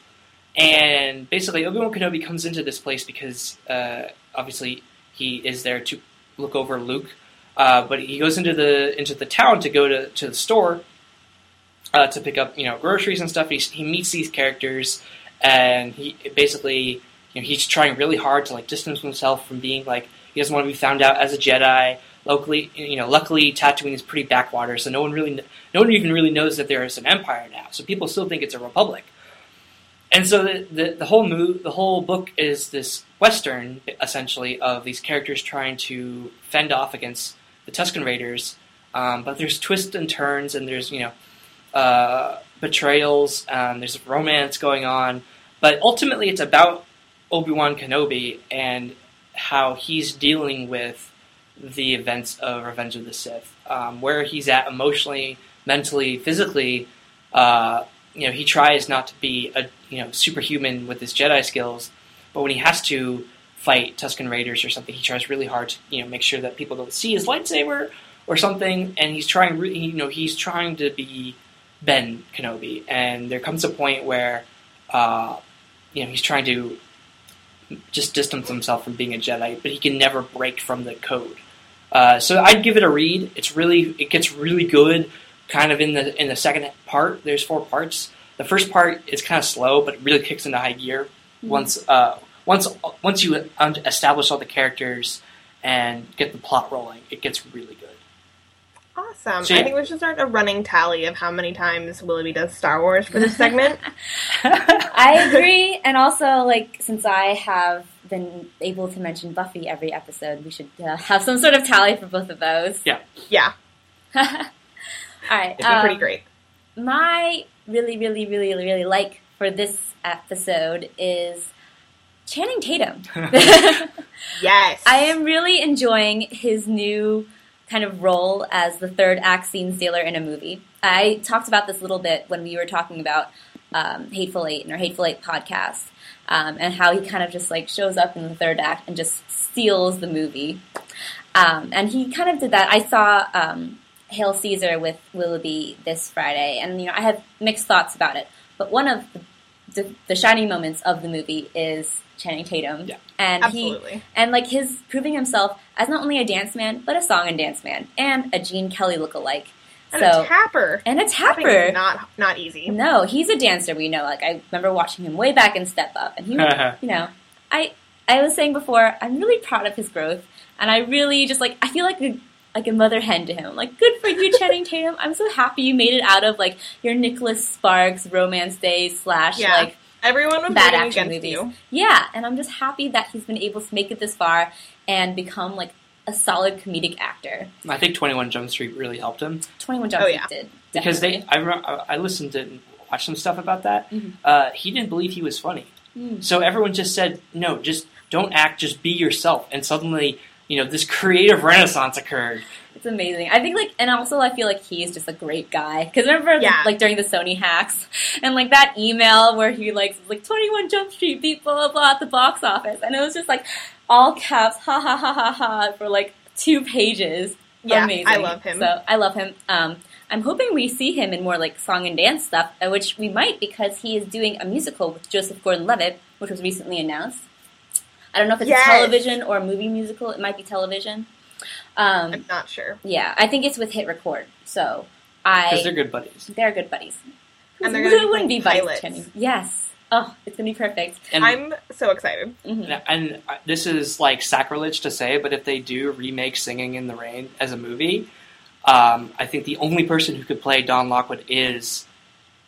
And basically, Obi Wan Kenobi comes into this place because uh, obviously he is there to look over Luke. Uh, but he goes into the into the town to go to, to the store uh, to pick up you know groceries and stuff. He, he meets these characters, and he basically you know he's trying really hard to like distance himself from being like he doesn't want to be found out as a Jedi. Locally, you know, luckily Tatooine is pretty backwater, so no one really, no one even really knows that there is an empire now. So people still think it's a republic. And so the, the, the whole move, the whole book is this western, essentially, of these characters trying to fend off against the Tusken Raiders. Um, but there's twists and turns, and there's you know uh, betrayals. Um, there's romance going on, but ultimately it's about Obi Wan Kenobi and how he's dealing with the events of Revenge of the Sith, um, where he's at emotionally, mentally, physically. Uh, you know, he tries not to be a you know superhuman with his Jedi skills, but when he has to fight Tusken Raiders or something, he tries really hard to you know make sure that people don't see his lightsaber or something, and he's trying re- you know he's trying to be Ben Kenobi, and there comes a point where uh, you know he's trying to just distance himself from being a Jedi, but he can never break from the code. Uh, so I'd give it a read. It's really it gets really good kind of in the in the second part. There's four parts. The first part is kind of slow, but it really kicks into high gear once uh, once once you establish all the characters and get the plot rolling. It gets really good. Awesome. So, yeah. I think we should start a running tally of how many times Willoughby does Star Wars for this segment. I agree, and also like since I have been able to mention Buffy every episode, we should uh, have some sort of tally for both of those. Yeah. Yeah, All right, it'd be pretty um, great. My really, really, really, really like for this episode is Channing Tatum. Yes. I am really enjoying his new kind of role as the third act scene stealer in a movie. I talked about this a little bit when we were talking about um, Hateful Eight in our Hateful Eight podcast, um, and how he kind of just like shows up in the third act and just steals the movie. Um, and he kind of did that. I saw um, Hail Caesar with Willoughby this Friday, and you know I have mixed thoughts about it. But one of the the, the shining moments of the movie is Channing Tatum, Yeah. and Absolutely. he and like his proving himself as not only a dance man but a song and dance man and a Gene Kelly lookalike. And so a tapper. and a tapper. not not easy. No, he's a dancer. We know. Like I remember watching him way back in Step Up, and he, you know, I I was saying before, I'm really proud of his growth, and I really just like I feel like a like a mother hen to him. Like, good for you, Channing Tatum. I'm so happy you made it out of like your Nicholas Sparks romance days slash Yeah. like Everyone was bad rooting action against movies. you. Yeah, and I'm just happy that he's been able to make it this far and become like a solid comedic actor. I think Twenty One Jump Street really helped him Twenty One Jump Oh, Street yeah. did because they. I remember, I listened to and watched some stuff about that. Mhm. Uh, he didn't believe he was funny, Mm. so everyone just said, "No, just don't act. Just be yourself." And suddenly, you know, this creative renaissance occurred. It's amazing. I think like, and also I feel like he's just a great guy. Because remember, Yeah. like during the Sony hacks, and like that email where he like was like Twenty One Jump Street beat blah blah blah at the box office, and it was just like all caps, ha ha ha ha ha, for like two pages. Yeah, Amazing. I love him. So I love him. Um, I'm hoping we see him in more like song and dance stuff, uh, which we might because he is doing a musical with Joseph Gordon-Levitt, which was recently announced. I don't know if it's Yes. a television or a movie musical. It might be television. Um, I'm not sure. yeah, I think it's with Hit Record. So I Because I they're good buddies. they're good buddies. And they're Who gonna be wouldn't be playing buddies? pilots. Channing? Yes. Oh, it's gonna be perfect. And I'm so excited. Mhm. And, and uh, this is like sacrilege to say, but if they do remake Singing in the Rain as a movie, um, I think the only person who could play Don Lockwood is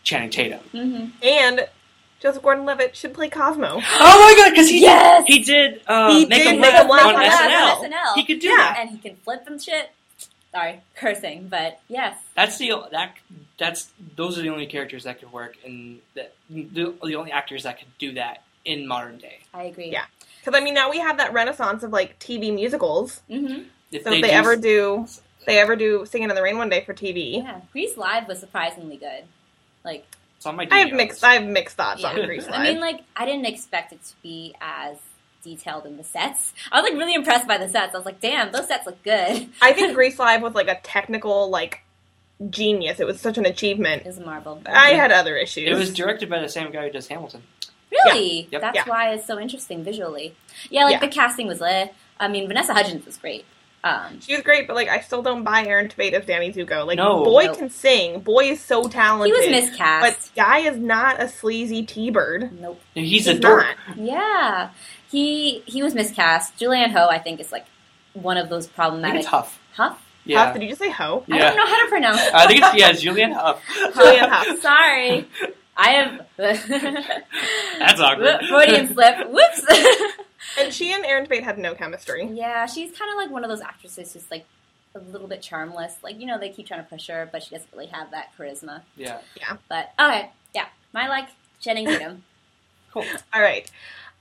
Channing Tatum. Mhm. And Joseph Gordon-Levitt should play Cosmo. Oh my god, because he Yes! he did uh, He make did a make laugh a laugh on on SNL. SNL. He could do Yeah. that. and he can flip and shit. Sorry, cursing, but yes. That's the that that's those are the only characters that could work, and that the, the only actors that could do that in modern day. I agree. Yeah. Because I mean, now we have that renaissance of like TV musicals. hmm If So if they do- ever do, they ever do "Singing in the Rain" one day for TV. Yeah. Grease Live was surprisingly good. Like, it's on my I have mixed. I have mixed thoughts yeah. on Grease Live. I mean, like, I didn't expect it to be as detailed in the sets. I was like really impressed by the sets. I was like, damn, those sets look good. I think Grease Live was like a technical like genius. It was such an achievement. It's a marvel. I had other issues. It was directed by the same guy who does Hamilton. Really? Yep. That's Yeah. why it's so interesting visually. Yeah, like Yeah. the casting was lit. I mean, Vanessa Hudgens was great. Um, She was great, but like I still don't buy Aaron Tveit as Danny Zuko. Like No. boy Nope. can sing. Boy is so talented. he was miscast. But guy is not a sleazy T-bird. nope. He's, a He's dork. Yeah, he he was miscast. Julianne Ho, I think, is like one of those I think problematic. it's Huff. Huff? Yeah. Huff, did you just say ho? I don't know how to pronounce. it. I think it's yeah, Julian Huff. Julianne Hough. Sorry, I have That's awkward. Freudian slip. Whoops. And she and Aaron Tveit had no chemistry. yeah, she's kind of like one of those actresses who's like a little bit charmless. Like you know, they keep trying to push her, but she doesn't really have that charisma. Yeah. Yeah. But okay, yeah, my like Channing Tatum. Cool. All right.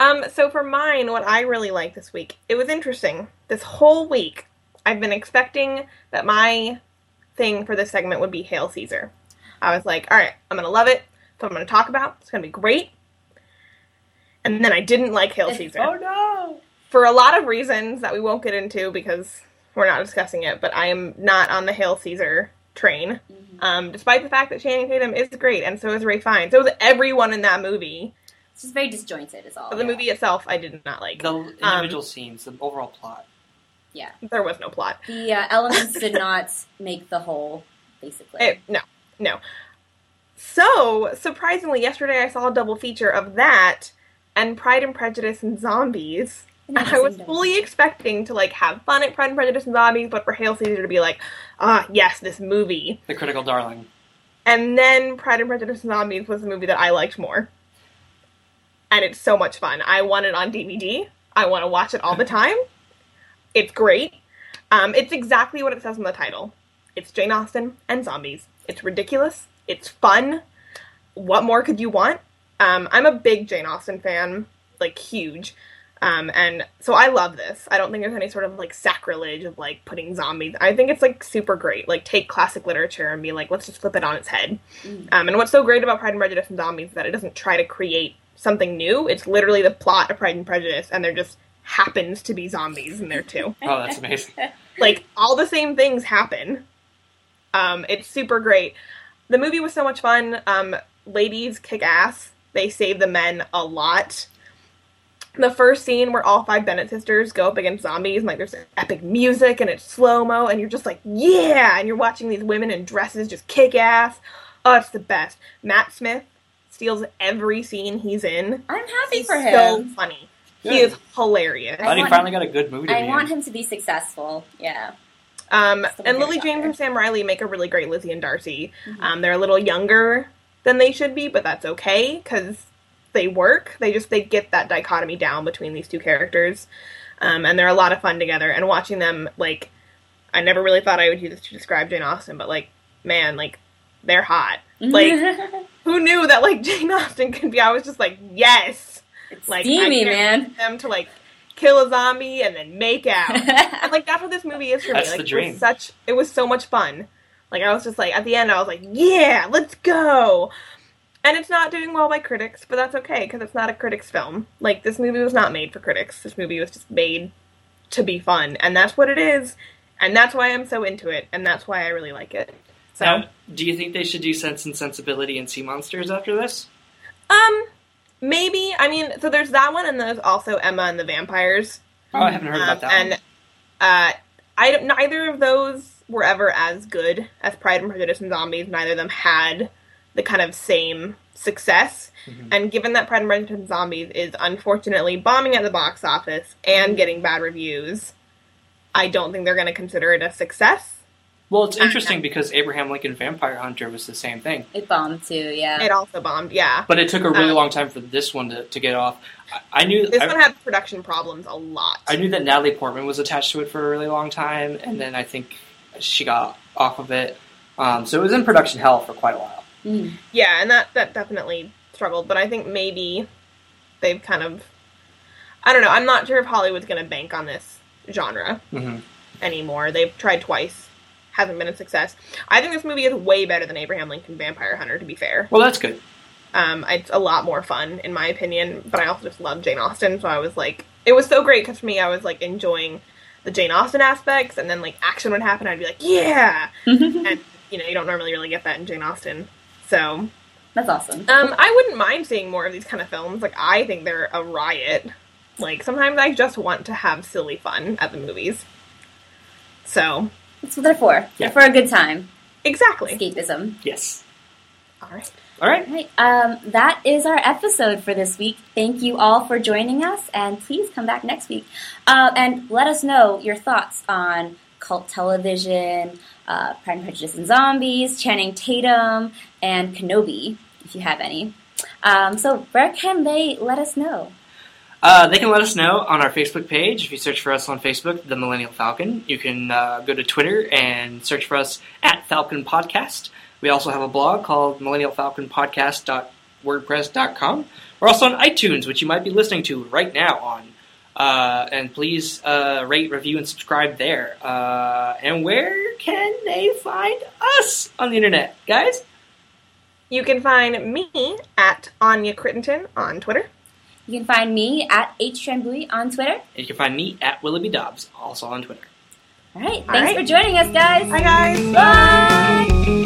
Um, so for mine, what I really liked this week, it was interesting. This whole week, I've been expecting that my thing for this segment would be Hail Caesar. I was like, all right, I'm gonna love it. So I'm gonna talk about. It's gonna be great. And then I didn't like Hail Caesar Oh no. for a lot of reasons that we won't get into because we're not discussing it. But I am not on the Hail Caesar train. Um, despite the fact that Channing Tatum is great, and so is Ralph Fiennes. So is everyone in that movie. It's just very disjointed. Is all. But the movie itself, I did not like. The individual scenes, the overall plot. Yeah. There was no plot. The uh, elements did not make the whole, basically. It, no, no. So surprisingly, yesterday I saw a double feature of that and Pride and Prejudice and Zombies. And I was fully expecting to like have fun at Pride and Prejudice and Zombies, but for Hail Caesar to be like, ah, yes, this movie. The critical darling. And then Pride and Prejudice and Zombies was the movie that I liked more. And it's so much fun. I want it on DVD. I want to watch it all the time. It's great. Um, it's exactly what it says in the title. It's Jane Austen and zombies. It's ridiculous. It's fun. What more could you want? Um, I'm a big Jane Austen fan, like huge. Um, and so I love this. I don't think there's any sort of like sacrilege of like putting zombies. I think it's like super great. Like take classic literature and be like, let's just flip it on its head. Mm. Um, and what's so great about Pride and Prejudice and Zombies is that it doesn't try to create something new. It's literally the plot of Pride and Prejudice, and there just happens to be zombies in there too. Oh, that's amazing. like all the same things happen. Um, it's super great. The movie was so much fun. Um, ladies kick ass. They save the men a lot. The first scene where all five Bennet sisters go up against zombies, and like there's epic music and it's slow mo, and you're just like, yeah! And you're watching these women in dresses just kick ass. Oh, it's the best. Matt Smith steals every scene he's in. I'm happy He's for him. so funny. He is hilarious. I he want- finally got a good movie to I be want in. him to be successful. Yeah. Um, and Lily James and Sam Riley make a really great Lizzie and Darcy. Mhm. Um, they're a little younger than they should be, but that's okay because they work. They just they get that dichotomy down between these two characters, um, and they're a lot of fun together. And watching them, like, I never really thought I would use this to describe Jane Austen, but like, man, like, they're hot. Like, who knew that like Jane Austen could be? I was just like, yes, it's like steamy, I can't man. them to like kill a zombie and then make out. And like that's what this movie is for That's me. Like the it was such it was so much fun. Like I was just like at the end I was like, yeah, let's go. And it's not doing well by critics, but that's okay because it's not a critics film. Like this movie was not made for critics. This movie was just made to be fun, and that's what it is. And that's why I'm so into it, and that's why I really like it. So, Now, do you think they should do Sense and Sensibility and Sea Monsters after this? um, maybe. I mean, so there's that one, and there's also Emma and the Vampires. Oh, I haven't heard Um, about that and one. uh, I don't, neither of those were ever as good as Pride and Prejudice and Zombies. Neither of them had the kind of same success. Mhm. And given that Pride and Prejudice and Zombies is unfortunately bombing at the box office and Mm-hmm. getting bad reviews, I don't think they're going to consider it a success. Well, it's interesting because Abraham Lincoln Vampire Hunter was the same thing, It bombed too, yeah. It also bombed, yeah. but it took a really Um, long time for this one to, to get off. I, I knew This I, one had production problems a lot. I knew that Natalie Portman was attached to it for a really long time, and then I think she got off of it. Um, so it was in production hell for quite a while. Mm. Yeah, and that that definitely struggled, but I think maybe they've kind of I don't know, I'm not sure if Hollywood's going to bank on this genre Mm-hmm. anymore. They've tried twice, hasn't been a success. I think this movie is way better than Abraham Lincoln Vampire Hunter to be fair. Well, that's good. Um it's a lot more fun in my opinion, but I also just love Jane Austen, so I was like it was so great cuz for me I was like enjoying the Jane Austen aspects and then like action would happen I'd be like, "Yeah." and you know, you don't normally really get that in Jane Austen. So, That's awesome. um, I wouldn't mind seeing more of these kind of films. Like, I think they're a riot. Like, sometimes I just want to have silly fun at the movies. So, That's what they're for. Yeah. They're for a good time. exactly. Escapism. Yes. All right. All right. All right. Um, that is our episode for this week. Thank you all for joining us, and please come back next week. Uh, and let us know your thoughts on cult television, uh, Pride and Prejudice and Zombies, Channing Tatum, and Kenobi, if you have any. Um, so, where can they let us know? Uh, they can let us know on our Facebook page. If you search for us on Facebook, The Millennial Falcon, you can uh, go to Twitter and search for us at Falcon Podcast. We also have a blog called millennialfalconpodcast.wordpress.com. We're also on iTunes, which you might be listening to right now on. Uh, and please uh, rate, review, and subscribe there. Uh, and where can they find us on the internet, guys? You can find me at Anya Crittenton on Twitter. You can find me at HTrambui on Twitter. And you can find me at Willoughby Dobbs, also on Twitter. All right. All Thanks right. for joining us, guys. Hi, guys. Bye.